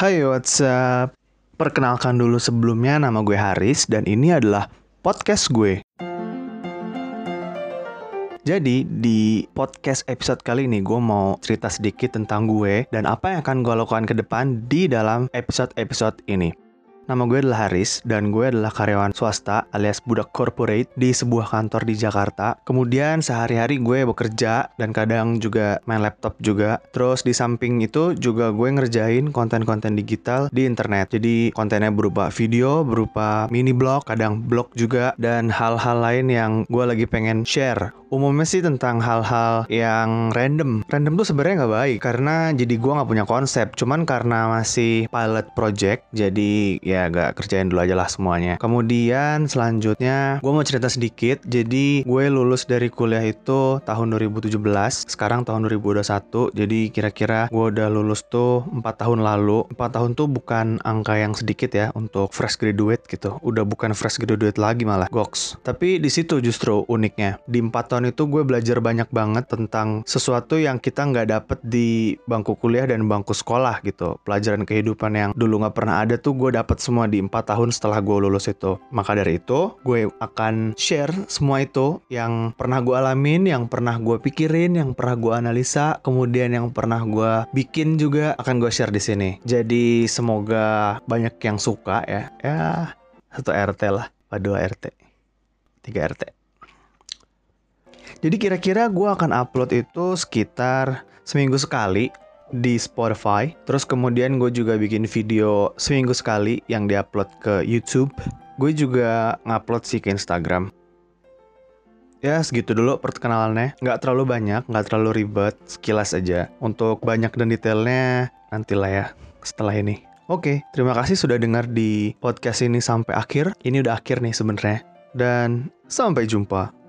Hai what's up? Perkenalkan dulu sebelumnya nama gue Haris Dan ini adalah podcast gue. Jadi di podcast episode kali ini gue mau cerita sedikit tentang gue Dan apa yang akan gue lakukan ke depan di dalam episode-episode ini Nama gue adalah Haris dan gue adalah karyawan swasta alias budak corporate di sebuah kantor di Jakarta. Kemudian sehari-hari gue bekerja dan kadang juga main laptop juga. Terus di samping itu juga gue ngerjain konten-konten digital di internet. Jadi kontennya berupa video, berupa mini blog, kadang blog juga dan hal-hal lain yang gue lagi pengen share umumnya sih tentang hal-hal yang random. Random tuh sebenarnya nggak baik karena jadi gue nggak punya konsep. Cuman karena masih pilot project, jadi ya gak kerjain dulu aja lah semuanya. Kemudian selanjutnya gue mau cerita sedikit. Jadi gue lulus dari kuliah itu tahun 2017. Sekarang tahun 2021. Jadi kira-kira gue udah lulus tuh 4 tahun lalu. 4 tahun tuh bukan angka yang sedikit ya untuk fresh graduate gitu. Udah bukan fresh graduate lagi malah, goks. Tapi di situ justru uniknya. Di 4 tahun tahun itu gue belajar banyak banget tentang sesuatu yang kita nggak dapet di bangku kuliah dan bangku sekolah gitu. Pelajaran kehidupan yang dulu nggak pernah ada tuh gue dapet semua di empat tahun setelah gue lulus itu. Maka dari itu gue akan share semua itu yang pernah gue alamin, yang pernah gue pikirin, yang pernah gue analisa, kemudian yang pernah gue bikin juga akan gue share di sini. Jadi semoga banyak yang suka ya. Ya satu RT lah, dua RT, tiga RT. Jadi kira-kira gue akan upload itu sekitar seminggu sekali di Spotify. Terus kemudian gue juga bikin video seminggu sekali yang diupload ke YouTube. Gue juga ngupload sih ke Instagram. Ya segitu dulu perkenalannya. Nggak terlalu banyak, nggak terlalu ribet, sekilas aja. Untuk banyak dan detailnya nantilah ya setelah ini. Oke, terima kasih sudah dengar di podcast ini sampai akhir. Ini udah akhir nih sebenarnya. Dan sampai jumpa.